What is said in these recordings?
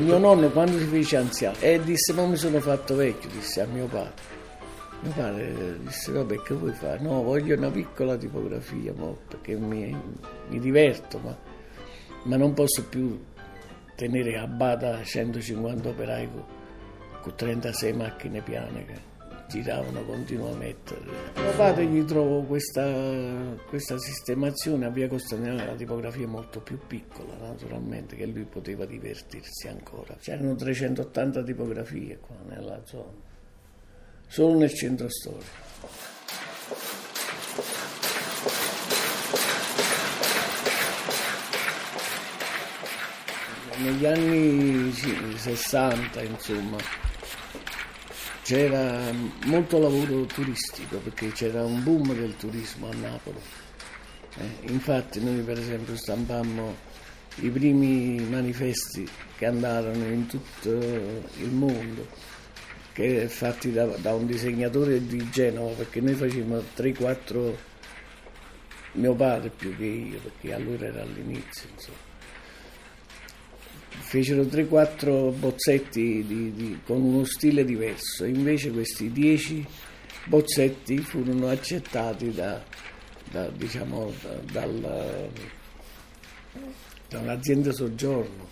Il mio nonno quando si fece anziano e disse ma mi sono fatto vecchio, disse a mio padre. Mio padre disse vabbè che vuoi fare? No, voglio una piccola tipografia mo, perché mi, mi diverto, ma, ma, non posso più tenere a bada 150 operai con, con 36 macchine piane che giravano continuamente. Mio padre gli trovò questa, questa sistemazione a via Costanera, la tipografia molto più piccola naturalmente, che lui poteva divertirsi ancora. C'erano 380 tipografie qua nella zona, solo nel centro storico. Negli anni 60, insomma, c'era molto lavoro turistico perché c'era un boom del turismo a Napoli. Eh, infatti noi per esempio stampammo i primi manifesti che andarono in tutto il mondo, che fatti da, da un disegnatore di Genova, perché noi facevamo 3-4, mio padre più che io, perché allora era all'inizio. Insomma fecero 3-4 bozzetti di, di, con uno stile diverso, invece questi 10 bozzetti furono accettati da, da, diciamo, dal, da un'azienda soggiorno,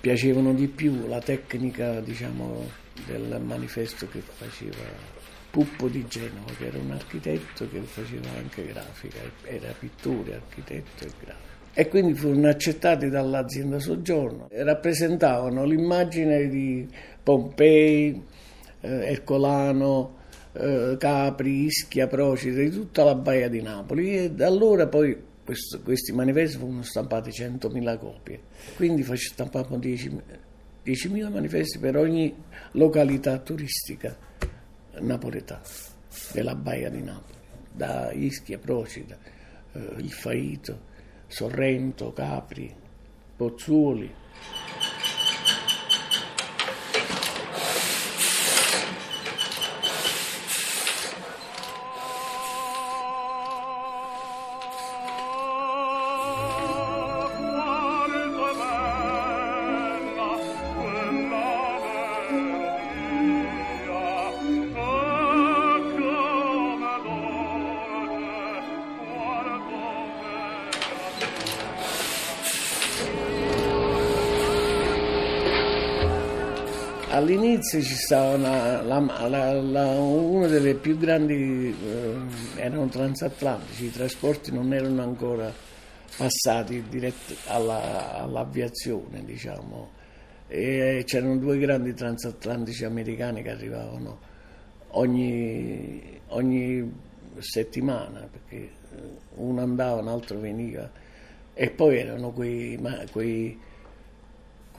piacevano di più la tecnica diciamo, del manifesto che faceva Puppo di Genova, che era un architetto che faceva anche grafica, era pittore, architetto e grafico e quindi furono accettati dall'azienda Soggiorno. Rappresentavano l'immagine di Pompei, eh, Ercolano, eh, Capri, Ischia, Procida, di tutta la Baia di Napoli e da allora poi questo, questi manifesti furono stampati 100.000 copie, quindi stampavamo 10, 10.000 manifesti per ogni località turistica napoletana della Baia di Napoli, da Ischia, Procida, eh, il Faito, Sorrento, Capri, Pozzuoli. All'inizio ci stava la, la, la, una delle più grandi, eh, erano transatlantici, i trasporti non erano ancora passati diretti alla, all'aviazione, diciamo, e c'erano due grandi transatlantici americani che arrivavano ogni, ogni settimana, perché eh, uno andava, un altro veniva, e poi erano quei, quei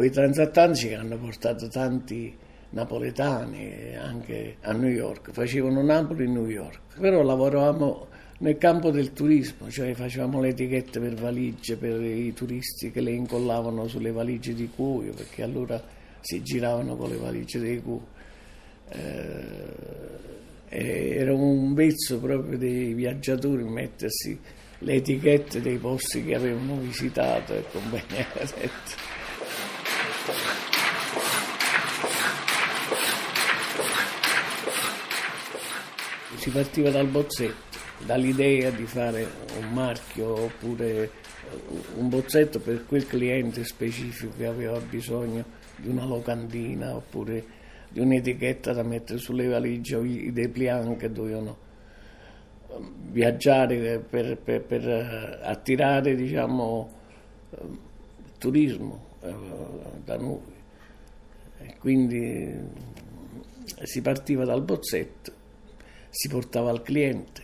quei transatlantici che hanno portato tanti napoletani anche a New York, facevano Napoli-New York, però lavoravamo nel campo del turismo, cioè facevamo le etichette per valigie per i turisti che le incollavano sulle valigie di cuoio, perché allora si giravano con le valigie dei cuoio. Eh, era un vezzo proprio dei viaggiatori mettersi le etichette dei posti che avevano visitato e compagnia. Si partiva dal bozzetto, dall'idea di fare un marchio oppure un bozzetto per quel cliente specifico che aveva bisogno di una locandina oppure di un'etichetta da mettere sulle valigie o i dépliant che dovevano um, viaggiare per, per, per attirare diciamo, um, turismo. eh, da noi. E quindi si partiva dal bozzetto, si portava al cliente,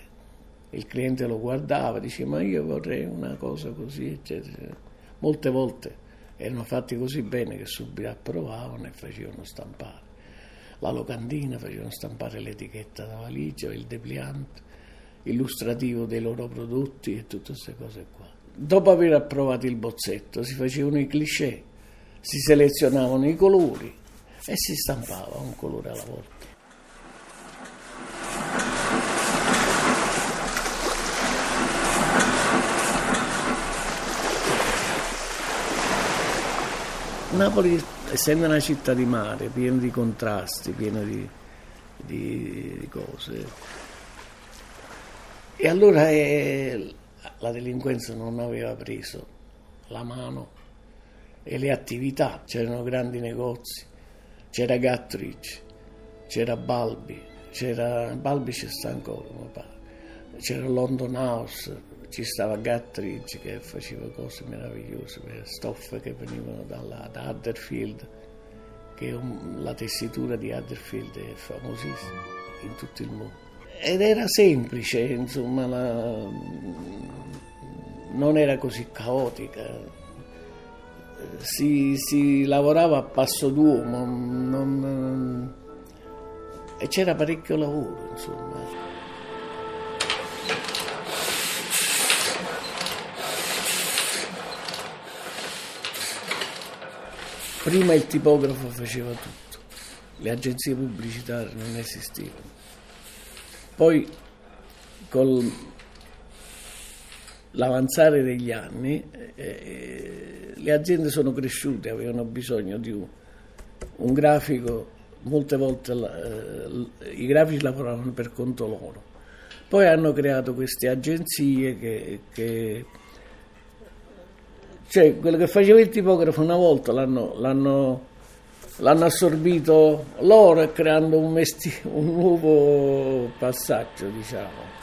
il cliente lo guardava, diceva ma io vorrei una cosa così, eccetera. Molte volte erano fatti così bene che subito approvavano e facevano stampare. La locandina facevano stampare l'etichetta da valigia, il depliant, illustrativo dei loro prodotti e tutte queste cose qua. Dopo aver approvato il bozzetto si facevano i cliché, si selezionavano i colori e si stampava un colore alla volta. Napoli essendo una città di mare, piena di contrasti, piena di, di, di cose. E allora eh, la delinquenza non aveva preso la mano e le attività, c'erano grandi negozi, c'era Gattridge, c'era Balbi, c'era Balbi ci sta ancora, mi pare, c'era London House, ci stava Gattridge che faceva cose meravigliose, stoffe che venivano dalla, da Huddersfield, che un, la tessitura di Huddersfield è famosissima in tutto il mondo. Ed era semplice, insomma, la, non era così caotica. Si, si lavorava a passo d'uomo non, e c'era parecchio lavoro, insomma. Prima il tipografo faceva tutto, le agenzie pubblicitarie non esistevano. Poi con l'avanzare degli anni eh, eh, le aziende sono cresciute, avevano bisogno di un, un grafico, molte volte eh, i grafici lavoravano per conto loro. Poi hanno creato queste agenzie che, che cioè, quello che faceva il tipografo una volta l'hanno, l'hanno, l'hanno assorbito loro creando un, mesti- un nuovo passaggio, diciamo.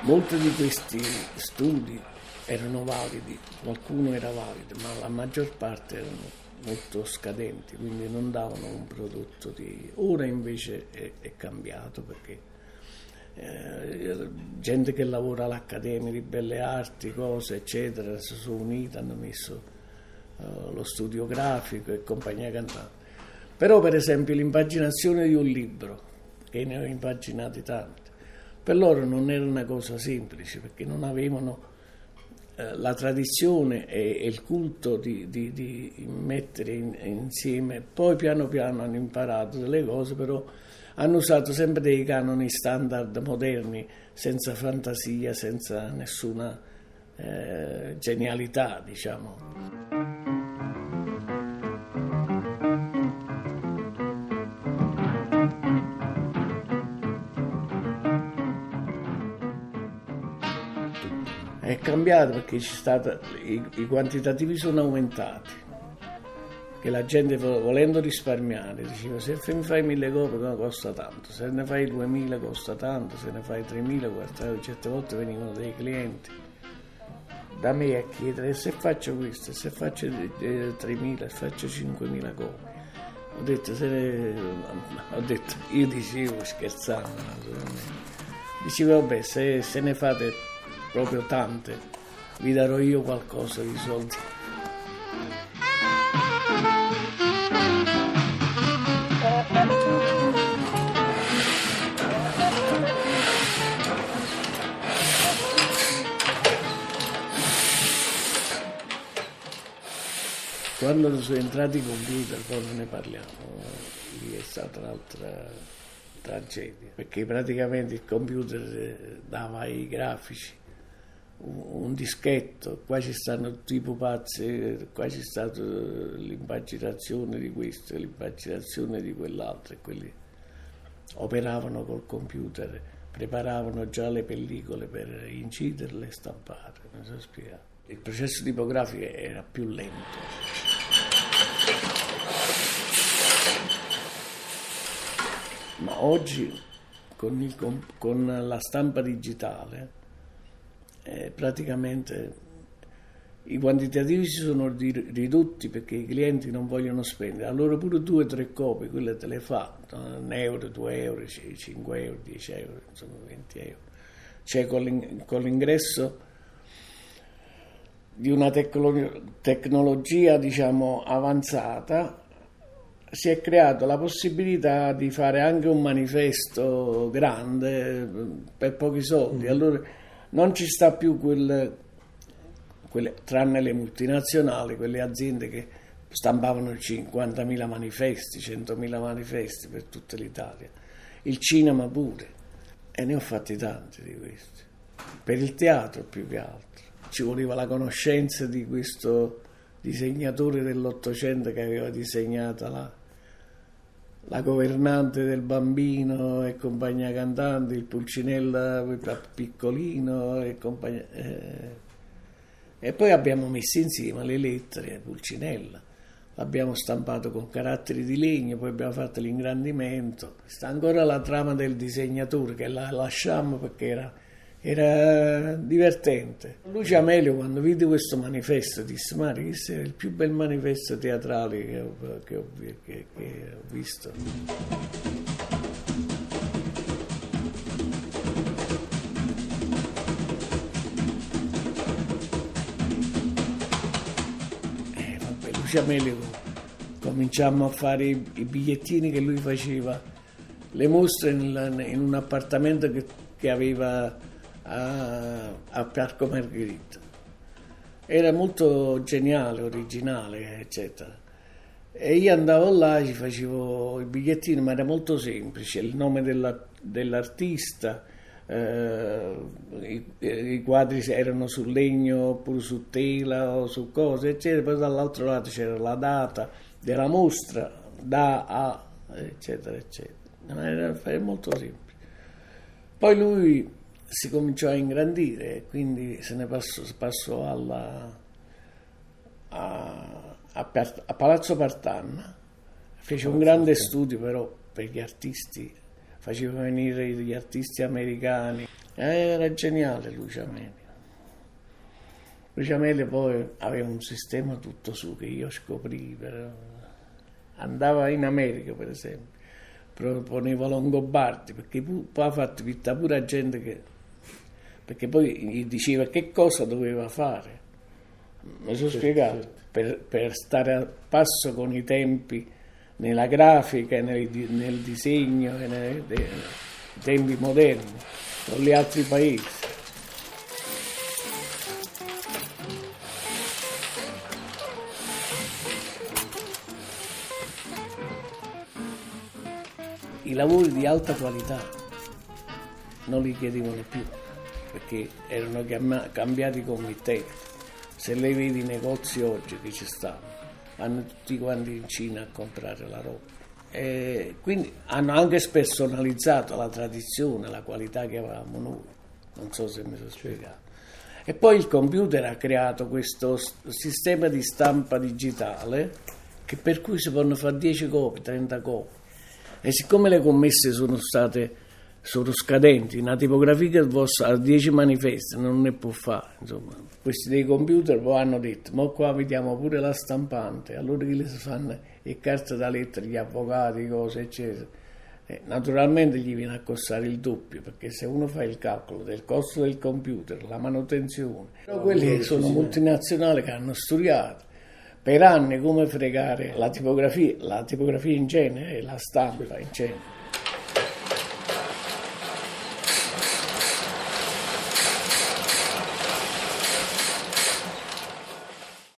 Molti di questi studi erano validi, qualcuno era valido, ma la maggior parte erano molto scadenti, quindi non davano un prodotto di... Ora invece è, è cambiato perché eh, gente che lavora all'Accademia di Belle Arti, cose eccetera, si sono unite, hanno messo uh, lo studio grafico e compagnia cantante. Però per esempio l'impaginazione di un libro, che ne ho impaginati tanti, per loro non era una cosa semplice perché non avevano eh, la tradizione e, e, il culto di, di, di mettere in, insieme, poi piano piano hanno imparato delle cose, però hanno usato sempre dei canoni standard moderni, senza fantasia, senza nessuna eh, genialità, diciamo. È cambiato perché stata, i, i quantitativi sono aumentati. Che la gente volendo risparmiare diceva se mi fai mille copie costa tanto, se ne fai duemila costa tanto, se ne fai tremila costa certe volte venivano dei clienti. Da me a chiedere se faccio questo, se faccio eh, tremila, se faccio cinquemila copie. Ho detto, ne... ho detto, io dicevo scherzando, dicevo vabbè se, se ne fate proprio tante vi darò io qualcosa di soldi. Quando sono entrati i computer, non ne parliamo, lì è stata un'altra tragedia, perché praticamente il computer dava ai grafici un dischetto, qua ci stanno tutti i pupazzi, qua c'è stata l'impaginazione di questo, l'impaginazione di quell'altro e quelli operavano col computer, preparavano già le pellicole per inciderle e stamparle, non so spiegare. Il processo tipografico era più lento. Ma oggi con, il, con la stampa digitale eh, praticamente i quantitativi si sono ridotti perché i clienti non vogliono spendere, allora pure due o tre copie, quelle te le fa, un euro, due euro, cinque euro, dieci euro, insomma venti euro. Cioè con l'ingresso di una tecnologia diciamo avanzata si è creata la possibilità di fare anche un manifesto grande per pochi soldi. Mm. Allora non ci sta più quel, quelle, tranne le multinazionali, quelle aziende che stampavano 50.000 manifesti, 100.000 manifesti per tutta l'Italia. Il cinema pure, e ne ho fatti tanti di questi. Per il teatro più che altro. Ci voleva la conoscenza di questo disegnatore dell'Ottocento che aveva disegnato la, la governante del bambino e compagnia cantante, il Pulcinella piccolino e compagnia... Eh, e poi abbiamo messo insieme le lettere Pulcinella, l'abbiamo stampato con caratteri di legno, poi abbiamo fatto l'ingrandimento. Sta ancora la trama del disegnatore che la lasciamo perché era, era divertente. Lucio Amelio quando vide questo manifesto disse Mari, questo è il più bel manifesto teatrale che ho, che ho, che, che ho visto. Lucia Melico cominciammo a fare i, bigliettini che lui faceva, le mostre in, un appartamento che aveva a, a Parco Margherita. Era molto geniale, originale, eccetera. E io andavo là, ci facevo i bigliettini, ma era molto semplice, il nome della, dell'artista, eh, i, i, quadri erano su legno oppure su tela o su cose, eccetera. Poi dall'altro lato c'era la data della mostra, da a, eccetera, eccetera. Era, era molto semplice. Poi lui si cominciò a ingrandire, quindi se ne passò, passò alla, a, a, a Palazzo Partanna, fece un grande studio però per gli artisti faceva venire gli artisti americani. Era geniale Lucio Amelio. Lucio Amelio poi aveva un sistema tutto su che io scoprì, però. andava in America per esempio, proponeva Longobardi, perché poi ha fatto vita pure a gente che... perché poi gli diceva che cosa doveva fare. Mi sono certo, spiegato, certo. Per, per stare a passo con i tempi nella grafica, nel, nel disegno e nei, nei tempi moderni con gli altri paesi. I lavori di alta qualità non li chiedevano più perché erano cambiati come i tempi. Se lei vede i negozi oggi che ci stanno, vanno tutti quanti in Cina a comprare la roba. E quindi hanno anche spersonalizzato la tradizione, la qualità che avevamo noi. Non so se mi sono spiegato. E poi il computer ha creato questo sistema di stampa digitale per cui si possono fare 10 copie, 30 copie. E siccome le commesse sono state sono scadenti, una tipografia che a 10 manifesti non ne può fare. Insomma. Questi dei computer poi hanno detto, ma qua vediamo pure la stampante, allora che le si fanno le carte da lettere, gli avvocati, cose eccetera. Eh, naturalmente gli viene a costare il doppio, perché se uno fa il calcolo del costo del computer, la manutenzione, però quelli sono multinazionali che hanno studiato per anni come fregare la tipografia, la tipografia in genere e la stampa in genere